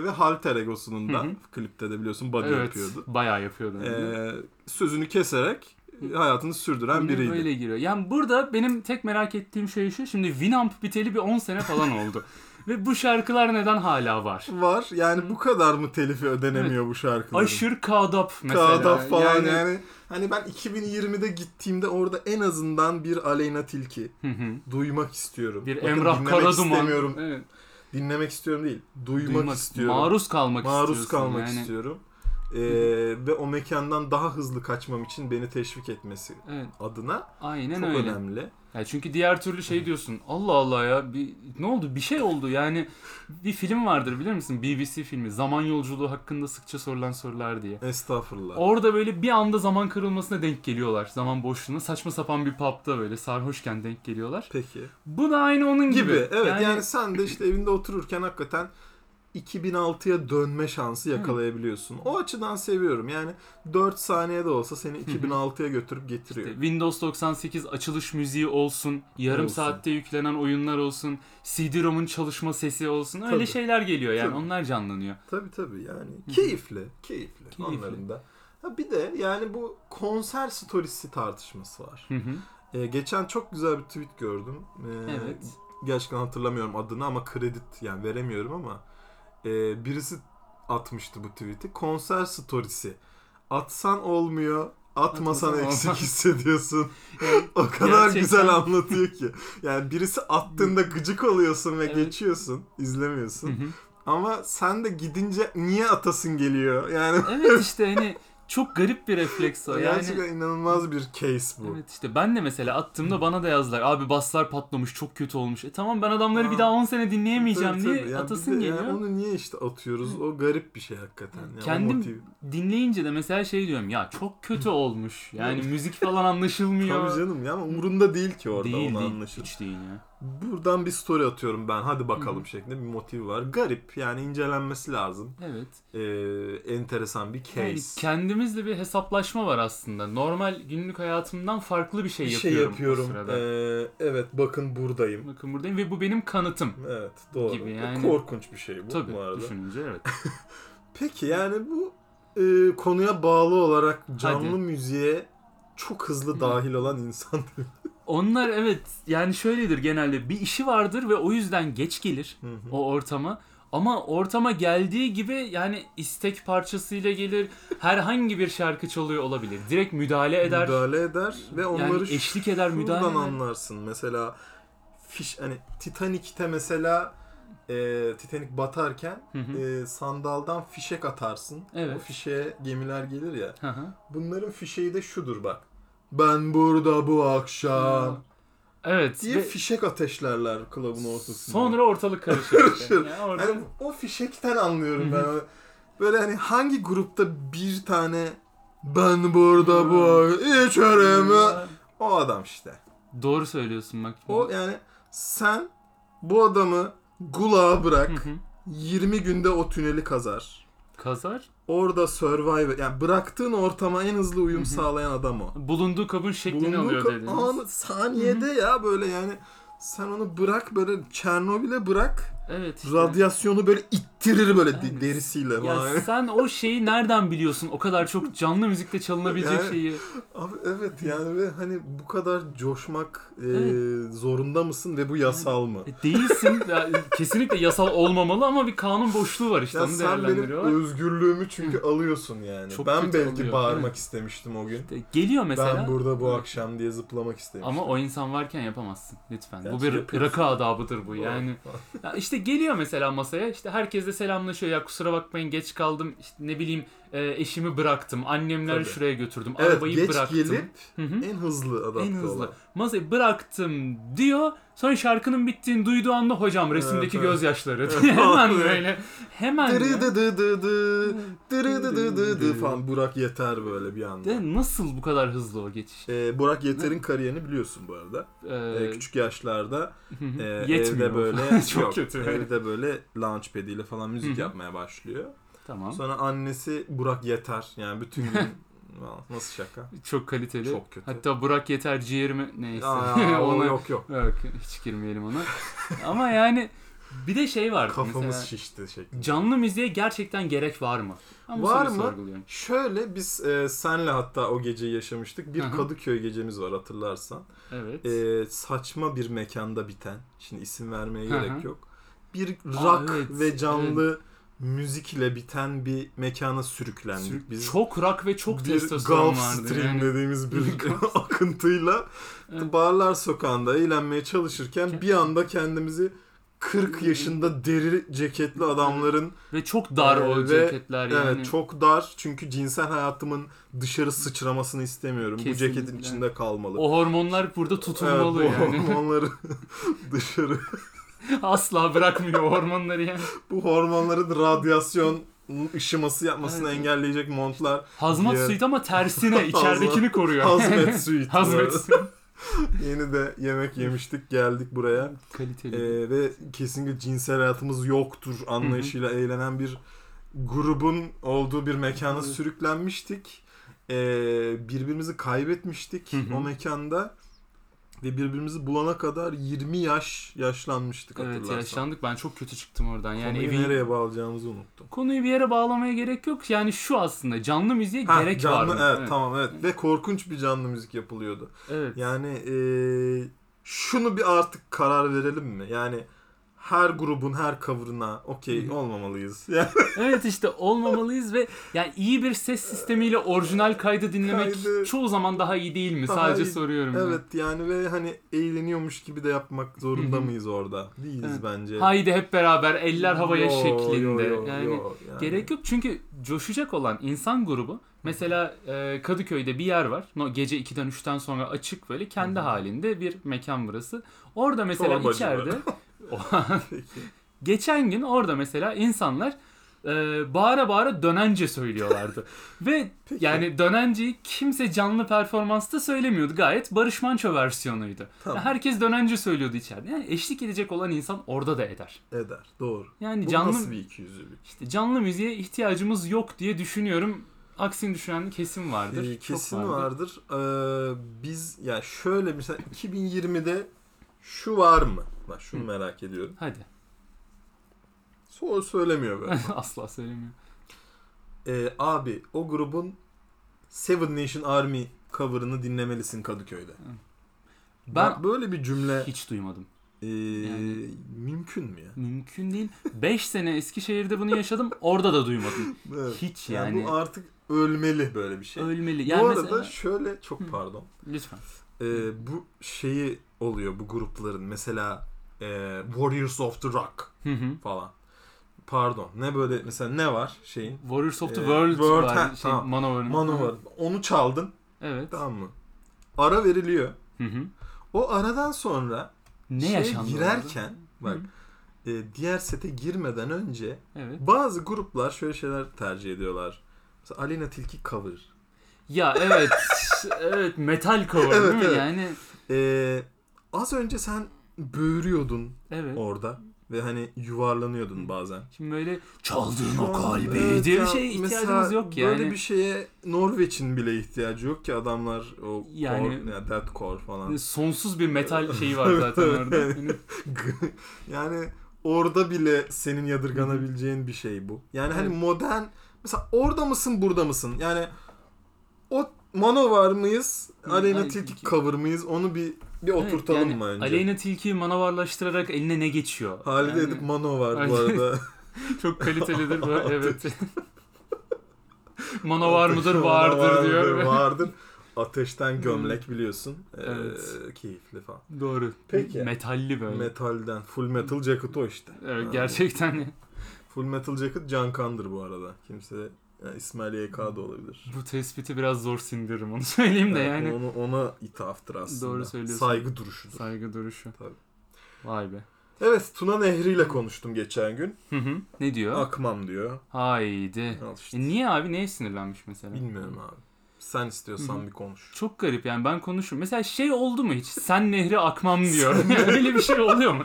ve halter egosunun da klipte de biliyorsun body evet. yapıyordu. Bayağı yapıyordu. E, sözünü keserek hayatını sürdüren Yine biriydi. Böyle giriyor. Yani burada benim tek merak ettiğim şey şu. Şimdi Winamp biteli bir 10 sene falan oldu. Ve bu şarkılar neden hala var? Var. Yani bu kadar mı telifi ödenemiyor bu şarkıların? Aşırı kadap mesela. Kağıda falan yani, Yani... Hani ben 2020'de gittiğimde orada en azından bir Aleyna Tilki Hı hı. duymak istiyorum. bir Bakın Emrah Karaduman. istemiyorum. Evet. Dinlemek istiyorum değil. Duymak, Duymak, istiyorum. Maruz kalmak Maruz istiyorsun. kalmak yani. istiyorum. Ee, ve o mekandan daha hızlı kaçmam için beni teşvik etmesi Evet, adına aynen çok öyle. önemli. Ya çünkü diğer türlü şey diyorsun. Allah Allah ya bir ne oldu? Bir şey oldu. Yani bir film vardır bilir misin? BBC filmi. Zaman yolculuğu hakkında sıkça sorulan sorular diye. Estağfurullah. Orada böyle bir anda zaman kırılmasına denk geliyorlar. Zaman boşluğuna. Saçma sapan bir pub'da böyle sarhoşken denk geliyorlar. Peki. Bu da aynı onun gibi. Gibi. Evet yani, sen de işte evinde otururken hakikaten 2006'ya dönme şansı yakalayabiliyorsun. O açıdan seviyorum. Yani 4 saniyede olsa seni 2006'ya götürüp getiriyor. İşte Windows 98 açılış müziği olsun, yarım Olsun. saatte yüklenen oyunlar olsun, CD-ROM'un çalışma sesi olsun. Öyle Tabii. şeyler geliyor yani Tabii. onlar canlanıyor. Tabii tabii yani keyifli, keyifli, Keyifli. onların da. Ha bir de yani bu konser storiesi tartışması var. Hı hı. Ee, geçen çok güzel bir tweet gördüm. Ee, Evet. Gerçekten hatırlamıyorum adını ama kredi yani veremiyorum ama e, birisi atmıştı bu tweet'i. Konser storiesi. Atsan olmuyor, atmasan eksik hissediyorsun. Yani o kadar gerçekten- güzel anlatıyor ki. Yani birisi attığında gıcık oluyorsun ve Evet. geçiyorsun, izlemiyorsun. Hı hı. Ama sen de gidince niye atasın geliyor? Yani evet işte hani çok garip bir refleks o. Yani gerçekten inanılmaz bir case bu. Evet işte ben de mesela attığımda bana da yazdılar. Abi baslar patlamış çok kötü olmuş. E tamam ben adamları Aa. bir daha 10 sene dinleyemeyeceğim Tabii, diye tabii. Yani atasın de geliyor. yani onu niye işte atıyoruz? O garip bir şey hakikaten. Yani Kendim dinleyince de mesela şey diyorum ya çok kötü olmuş. Yani müzik falan anlaşılmıyor. Tabii canım ya umurunda değil ki orada değil onu değil. anlaşılır. Hiç değil ya. Buradan bir story atıyorum ben hadi bakalım şeklinde bir motiv var. Garip yani incelenmesi lazım. Evet. Ee, enteresan bir case. Yani kendimizle bir hesaplaşma var aslında. Normal günlük hayatımdan farklı bir şey bir şey yapıyorum, yapıyorum. o sırada. Ee, evet bakın buradayım. Bakın buradayım ve bu benim kanıtım. Evet doğru. Gibi Ve yani. Korkunç bir şey bu Tabii bu arada. düşününce evet. Peki yani bu e, konuya bağlı olarak canlı Hadi. müziğe çok hızlı Hı. dahil olan insan. Onlar evet yani şöyledir genelde bir işi vardır ve o yüzden geç gelir Hı hı. o ortama. Ama ortama geldiği gibi yani istek parçasıyla gelir. Herhangi bir şarkı çalıyor olabilir. Direkt müdahale eder. Müdahale eder ve onları yani eşlik eder, müdahale eder. anlarsın. Mesela fiş hani Titanic'te mesela e, Titanic batarken Hı hı. e, sandaldan fişek atarsın. Evet. O fişeğe gemiler gelir ya. Hı hı. Bunların fişeği de şudur bak. Ben burada bu akşam Evet. diye ve fişek ateşlerler klubun ortasında. sonra ortalık karışır. Karışır. Yani orada- Hani o fişekten anlıyorum ben. Böyle hani hangi grupta bir tane ben burada bu içerim o adam işte. Doğru söylüyorsun bak. O yani sen bu adamı gulağa bırak. Hı hı. 20 günde o tüneli kazar. Kazar. Orada survive yani bıraktığın ortama en hızlı uyum Hı hı. sağlayan adam o. Bulunduğu kabın şeklini Bulunduğu alıyor ka- dediniz. anı- saniyede ya böyle yani sen onu bırak böyle Çernobil'e bırak Evet işte. radyasyonu böyle ittirir böyle Yani derisiyle Ya falan. sen o şeyi nereden biliyorsun? O kadar çok canlı müzikte çalınabilecek Yani- şeyi. Abi evet yani ve hani bu kadar coşmak e, Evet. zorunda mısın ve bu yasal mı? E, Değilsin. Ya, kesinlikle yasal olmamalı ama bir kanun boşluğu var işte. Ya Onu sen benim özgürlüğümü çünkü alıyorsun yani. Çok ben belki alıyor, bağırmak evet. istemiştim o gün. İşte geliyor mesela. Ben burada bu Evet. akşam diye zıplamak istemiştim. Ama o insan varken yapamazsın lütfen. Gerçi bu bir rakı adabıdır bu yani. Ya işte geliyor mesela masaya. İşte herkesle selamlaşıyor. Ya kusura bakmayın geç kaldım. İşte ne bileyim e, eşimi bıraktım annemleri Tabii. şuraya götürdüm Evet arabayı geç bıraktım. gelip Hı hı. en hızlı adapte En hızlı. olan. Bıraktım diyor. Sonra şarkının bittiğini duyduğu anda hocam resimdeki evet. gözyaşları. Evet. hemen böyle. Hemen. Dırı dı dı dı dı, dırı dı dı dı dı falan. Burak Yeter böyle bir anda. De nasıl bu kadar hızlı o geçiş? Ee, Burak Yeter'in kariyerini biliyorsun bu arada. Ee, Ee, küçük yaşlarda e, evde böyle Çok yok, kötü. evde böyle launchpad ile falan müzik yapmaya başlıyor. Tamam. Sonra annesi Burak Yeter yani bütün gün nasıl şaka? Çok kaliteli. Çok kötü. Hatta Burak yeter ciğerimi neyse. Aa, Ona- yok yok. Yok hiç girmeyelim ona. Ama yani bir de şey var. Kafamız mesela, şişti şeklinde. Canlı müziğe gerçekten gerek var mı? Bu Var mı? Şöyle biz e, senle hatta o geceyi yaşamıştık. Bir. Kadıköy gecemiz var hatırlarsan. Evet. E, saçma bir mekanda biten. Şimdi isim vermeye gerek yok. Bir Aa, rock evet, ve canlı müzik ile biten bir mekana sürüklendik Sür- biz. çok rock ve çok bir testosteron vardı. Stream yani. dediğimiz bir akıntıyla Evet. Barlar Sokağı'nda eğlenmeye çalışırken bir anda kendimizi 40 yaşında deri ceketli adamların Ve çok dar Ee, o ve- ceketler yani. evet çok dar çünkü cinsel hayatımın dışarı sıçramasını istemiyorum. Bu Kesinlikle. ceketin içinde kalmalı. O hormonlar burada tutulmalı Evet, bu yani. hormonları dışarı Asla bırakmıyor hormonları yani. bu hormonların radyasyon ışıması yapmasını Evet. engelleyecek montlar Hazmat Diğer- suit ama tersine içeridekini koruyor. hazmet suit. Hazmet suit. Yeni de yemek yemiştik geldik buraya. Kaliteli. Ee, ve kesinlikle cinsel hayatımız yoktur anlayışıyla eğlenen bir grubun olduğu bir mekana Evet. sürüklenmiştik. Ee, birbirimizi kaybetmiştik Hı hı. o mekanda. Ve birbirimizi bulana kadar 20 yaş yaşlanmıştık evet hatırlarsan. yaşlandık. Ben çok kötü çıktım oradan. Yani Konuyu evin nereye bağlayacağımızı unuttum. konuyu bir yere bağlamaya gerek yok. Yani şu aslında canlı müziğe Ha, gerek canlı, var. mı? Evet, tamam evet. Ve korkunç bir canlı müzik yapılıyordu. Evet. Yani eee, şunu bir artık karar verelim mi? Yani her grubun her cover'ına okey olmamalıyız. Yani Evet işte olmamalıyız ve yani iyi bir ses sistemiyle orijinal kaydı dinlemek Kaydı- çoğu zaman daha iyi değil mi? Daha Sadece iyi. soruyorum. ya. evet yani ve hani eğleniyormuş gibi de yapmak zorunda Hı hı. mıyız orada? Değiliz Evet. bence. Haydi hep beraber eller havaya Yo, şeklinde. yo, yo, yani yo, yani. gerek yok çünkü coşacak olan insan grubu mesela e, Kadıköy'de bir yer var. No, gece 2'den 3'ten sonra açık böyle kendi halinde bir mekan burası. Orada mesela Çorbacı içeride Geçen gün orada mesela insanlar e, bağıra bağıra dönence söylüyorlardı. Ve Peki. yani dönenceyi kimse canlı performansta söylemiyordu. Gayet Barış Manço versiyonuydu. Tamam. Yani herkes dönence söylüyordu içeride. Yani eşlik edecek olan insan orada da eder. Eder. Doğru. Yani Bu canlı nasıl bir ikiyüzlülük? işte canlı müziğe ihtiyacımız yok diye düşünüyorum. Aksini düşünen kesim vardır. Ee, kesin vardır. Ee, biz ya şöyle mesela 2020'de şu var mı? Bak şunu Hı. merak ediyorum. Hadi. Soru söylemiyor böyle. Asla söylemiyor. Ee, abi o grubun Seven Nation Army cover'ını dinlemelisin Kadıköy'de. Ben Bak böyle bir cümle hiç duymadım. ee, Yani- mümkün mü ya? Mümkün değil. 5 sene Eskişehir'de bunu yaşadım. Orada da duymadım. Evet. Hiç Yani, yani. bu artık ölmeli böyle bir şey. Ölmeli. bu Yani arada mesela... şöyle çok pardon. Lütfen. Ee, bu şeyi oluyor bu grupların mesela ee, Warriors of the Rock Hı hı. falan. Pardon. Ne böyle mesela ne var şeyin? Warriors of the World, World, var. ha, şey, tamam. Manowar'ın. Manowar. Onu çaldın. Evet. Tamam mı? Ara veriliyor. Hı hı. O aradan sonra Ne şeye yaşandı? girerken orada? bak Hı. e, diğer sete girmeden önce Evet. bazı gruplar şöyle şeyler tercih ediyorlar. Mesela Alina Tilki cover. Ya evet. evet metal cover Evet, değil mi? evet. Yani Ee, az önce sen böğürüyordun evet. orada ve hani yuvarlanıyordun bazen. Şimdi böyle çaldığın o kalbi evet diye bir şeye ihtiyacımız yok yani. Böyle bir şeye Norveç'in bile ihtiyacı yok ki adamlar o Yani- core, ya deathcore falan. Sonsuz bir metal şeyi var zaten orada. Yani yani orada bile senin yadırganabileceğin bir şey bu. Yani hani Evet. modern mesela orada mısın burada mısın? Yani o Manowar mıyız? Hı, Aleyna Tilki cover mıyız? Onu bir bir oturtalım Evet, yani mı önce? Aleyna Tilki'yi manavarlaştırarak eline ne geçiyor? Halide Yani Edip Manowar bu Aynen. arada. Çok kalitelidir bu. Evet. Manavar mıdır? Vardır diyor. Vardır. Ateşten gömlek biliyorsun. Ee, Evet. keyifli falan. Doğru. Peki. Metalli böyle. Metalden. Full Metal Jacket o işte. evet Ha. gerçekten Full Metal Jacket Can Kandır bu arada. Kimse yani İsmail YK da olabilir. bu tespiti biraz zor sindiririm onu söyleyeyim de Evet, yani. Onu, ona ithaftır aslında. Doğru söylüyorsun. Saygı duruşudur. Saygı duruşu. Tabii. Vay be. Evet Tuna Nehri ile konuştum geçen gün. Hı hı. Ne diyor? Akmam diyor. Haydi. Al işte. E niye abi? Neye sinirlenmiş mesela? Bilmiyorum abi. Sen istiyorsan Hı bir konuş. Çok garip yani ben konuşurum. Mesela şey oldu mu hiç? Sen nehri akmam diyor. Yani Öyle bir şey oluyor mu?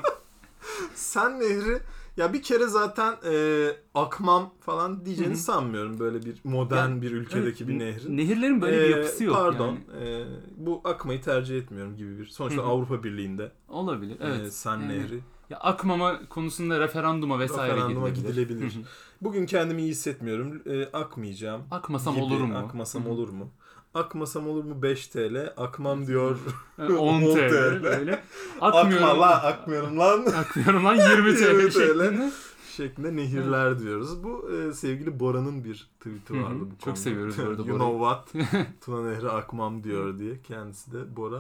Sen Nehri ya bir kere zaten e, akmam falan diyeceğini Hı hı. sanmıyorum böyle bir modern Yani, bir ülkedeki Evet, bir nehrin. Nehirlerin böyle bir Ee, yapısı yok Pardon. yani. e, bu akmayı tercih etmiyorum gibi bir. Sonuçta Hı hı. Avrupa Birliği'nde Olabilir. Evet. e, Sen Yani Nehri. Ya akmama konusunda referanduma vesaire Referanduma gidilebilir. gidilebilir. Bugün kendimi iyi hissetmiyorum. E, akmayacağım. Akmasam gibi. olur mu? Akmasam Hı hı. olur mu? Akmasam olur mu 5 TL. Akmam diyor. Yani 10 10 TL TL. böyle. Akma Akmıyorum. lan akmıyorum lan. Akmıyorum lan 20 TL, 20 TL. Şeklinde. nehirler diyoruz. Bu e, sevgili Bora'nın bir tweet'i vardı bu Çok seviyoruz bu arada You Bora'yı. know what? Tuna Nehri akmam diyor diye. Kendisi de Bora.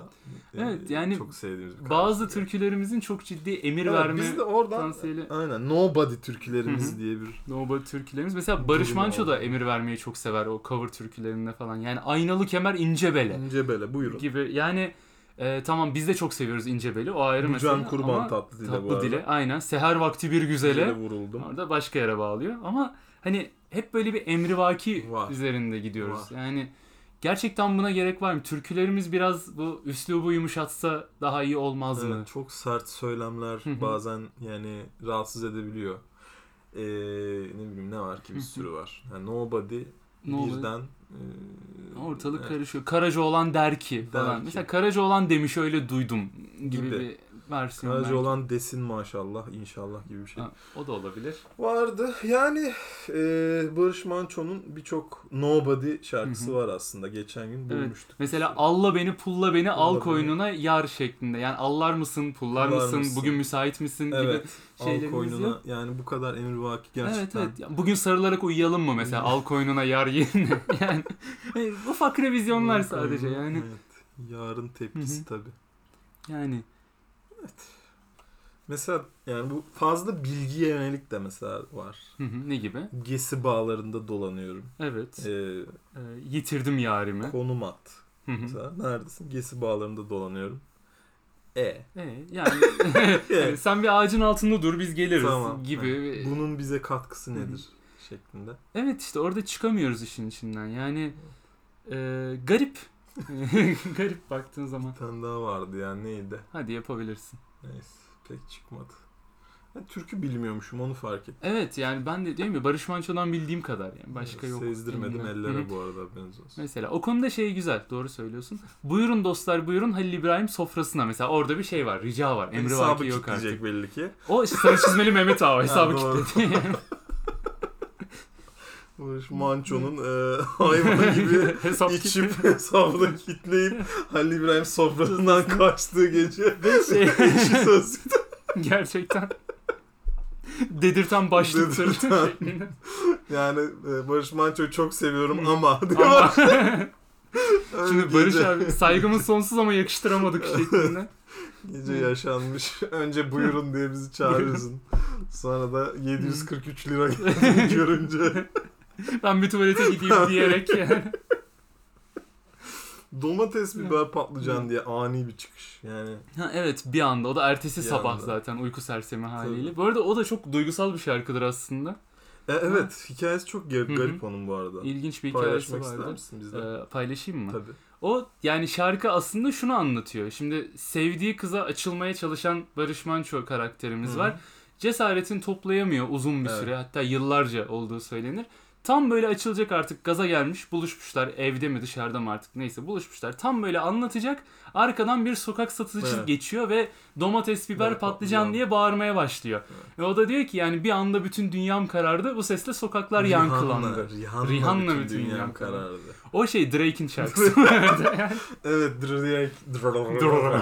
e, Evet, yani çok sevdiğimiz bir Bazı türkülerimizin çok ciddi emir Evet, verme biz de oradan potansiyeli. aynen Nobody türkülerimiz diye bir Nobody türkülerimiz. Mesela Barış Manço da emir vermeyi çok sever o cover türkülerinde falan. Yani Aynalı Kemer İnce Bele ince bele buyurun. gibi. Yani e, tamam biz de çok seviyoruz İnce Beli. O ayrı mesele. Can Kurban ama tatlı dile bu tatlı arada. dile. Aynen. Seher vakti bir Güzele güzele. vuruldum. Orada başka yere bağlıyor. Ama hani hep böyle bir emrivaki Var. üzerinde gidiyoruz. Var. Yani gerçekten buna gerek var mı? Türkülerimiz biraz bu üslubu yumuşatsa daha iyi olmaz mı? Evet, çok sert söylemler bazen yani rahatsız edebiliyor. Ee, ne bileyim ne var ki bir sürü var. Yani nobody Ne birden e, Ortalık evet. karışıyor. Karaca olan der ki falan. Der ki. Mesela Karaca olan demiş öyle duydum gibi, Gibi. bir versiyon. Karaca belki. olan desin maşallah inşallah gibi bir şey. Ha, o da olabilir. Vardı. Yani e, Barış Manço'nun birçok Nobody şarkısı Hı hı. var aslında. Geçen gün Evet. bulmuştuk. Mesela alla beni pulla beni al Pulla beni. koynuna yar şeklinde. Yani allar mısın, pullar mısın, mısın? bugün müsait misin gibi Evet. Al şeylerimiz koynuna yok. yani bu kadar emrivaki gerçekten. Evet evet. Bugün sarılarak uyuyalım mı mesela al koynuna yar yerine. yani hani ufak revizyonlar Al sadece yani. Evet. Yarın tepkisi Hı hı. Yani Mesela yani bu fazla bilgiye yönelik de mesela var. hı hı, ne gibi? Gesi bağlarında dolanıyorum. Evet. Ee, Ee, yitirdim yarimi. konum at. Hı hı. Mesela neredesin? Gesi bağlarında dolanıyorum. E. Ee, yani yani sen bir ağacın altında dur biz geliriz Tamam. gibi. Ha, Bunun bize katkısı Hı hı. nedir? Şeklinde. Evet işte orada çıkamıyoruz işin içinden. Yani e, garip. garip baktığın zaman. Bir tane daha vardı yani neydi? Hadi yapabilirsin. Neyse pek çıkmadı. Ben türkü bilmiyormuşum onu fark ettim. Evet yani ben de değil mi Barış Manço'dan bildiğim kadar yani başka yok. Sezdirmedim. Hı ellere bu arada haberiniz olsun. Mesela o konuda şey güzel doğru söylüyorsun. Buyurun dostlar buyurun Halil İbrahim sofrasına mesela orada bir şey var rica var emri vaki yok artık. belli ki. O işte sarı çizmeli Mehmet Ağa hesabı doğru. kilitledi. Barış Manço'nun e, hayvan gibi Hesap içip hesabını kitleyip Halil İbrahim sofrasından kaçtığı gece şey- eşi sözlükte Gerçekten. Dedirten başlık Dedirten. şeklinde. yani e, Barış Manço'yu çok seviyorum ama. Ama şimdi Barış gece, abi saygımız sonsuz ama yakıştıramadık şeklinde. Gece yaşanmış. Önce buyurun diye bizi çağırıyorsun. Sonra da 743 lira görünce Ben bir tuvalete gideyim diyerek yani. domates, biber, patlıcan diye ani bir çıkış. Yani Ha, evet bir anda o da ertesi Bir sabah anda. zaten uyku sersemi haliyle. Bu arada o da çok duygusal bir şarkıdır aslında. E, evet, hikayesi çok garip onun bu arada. İlginç bir hikayesi Paylaşmak ister vardı. misin bizle? Ee, paylaşayım mı? Tabii. O yani şarkı aslında şunu anlatıyor. Şimdi sevdiği kıza açılmaya çalışan Barış Manço karakterimiz Hı. var. Cesaretini toplayamıyor uzun bir Evet. süre hatta yıllarca olduğu söylenir. Tam böyle açılacak artık gaza gelmiş buluşmuşlar evde mi dışarıda mı artık neyse buluşmuşlar. Tam böyle anlatacak arkadan bir sokak satıcısı Evet. geçiyor ve domates biber Biber, patlıcan patlıcan. diye bağırmaya başlıyor. Evet. Ve o da diyor ki yani bir anda bütün dünyam karardı bu sesle sokaklar yankılandı. Rihanna, Rihanna bütün, bütün dünyam dünyam karardı. O şey Drake'in şarkısı. Evet Drake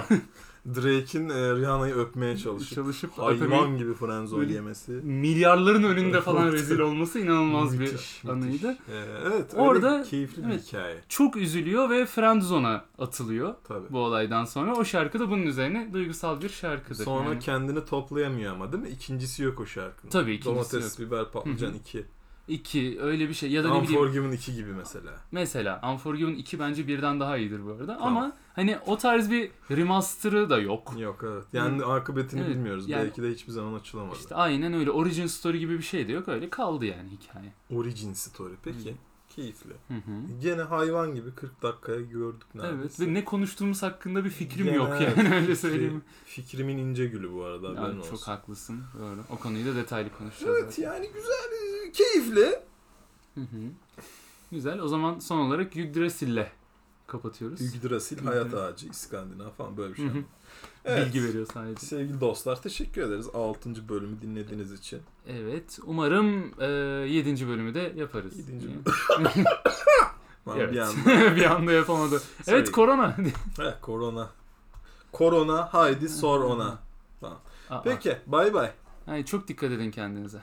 Drake'in e, Rihanna'yı öpmeye çalışıp Çalışıp hayvan gibi frenzon Böyle yemesi. milyarların önünde falan rezil olması inanılmaz Müthiş, bir müthiş. anıydı. Ee, evet Orada- keyifli bir evet. hikaye. Çok üzülüyor ve friendzone'a atılıyor Tabii. bu olaydan sonra. O şarkı da bunun üzerine duygusal bir şarkıdır. Sonra yani. kendini toplayamıyor ama değil mi? İkincisi yok o şarkının. Tabii, ikincisi Domates, biber, patlıcan Hı hı. 2. İki öyle bir şey ya da ne bileyim Unforgiven 2 gibi mesela. mesela Unforgiven 2 bence birden daha iyidir bu arada Tamam. ama hani o tarz bir remaster'ı da yok. Yok evet. Yani akıbetini Evet, bilmiyoruz. yani- Belki de hiçbir zaman açılamadı. İşte aynen öyle origin story gibi bir şey de yok öyle kaldı yani hikaye. Origin story. Peki. Hı. Keyifli. Hı hı. Gene hayvan gibi 40 dakikaya gördük Evet neredeyse. ve ne konuştuğumuz hakkında bir fikrim Gene yok evet, yani öyle söyleyeyim. Fikrimin ince gülü bu arada haberin Yani olsun. çok haklısın. Doğru. O konuyu da detaylı konuşacağız. Evet yani güzel, keyifli. zaten. Hı hı. Güzel. O zaman son olarak Yggdrasil'le kapatıyoruz. Yggdrasil, hı. Hayat Ağacı, İskandinav falan böyle bir şey. Hı hı. Evet. Bilgi veriyor sadece. Sevgili dostlar teşekkür ederiz 6. bölümü dinlediğiniz için. Evet. Umarım e, 7. bölümü de yaparız. Yedinci Yani. Lan evet. Bir anda. bir anda yapamadı. Sorry. Evet korona. Heh, korona. Korona haydi sor ona. Aa, Peki bay bay. Ay, çok dikkat edin kendinize.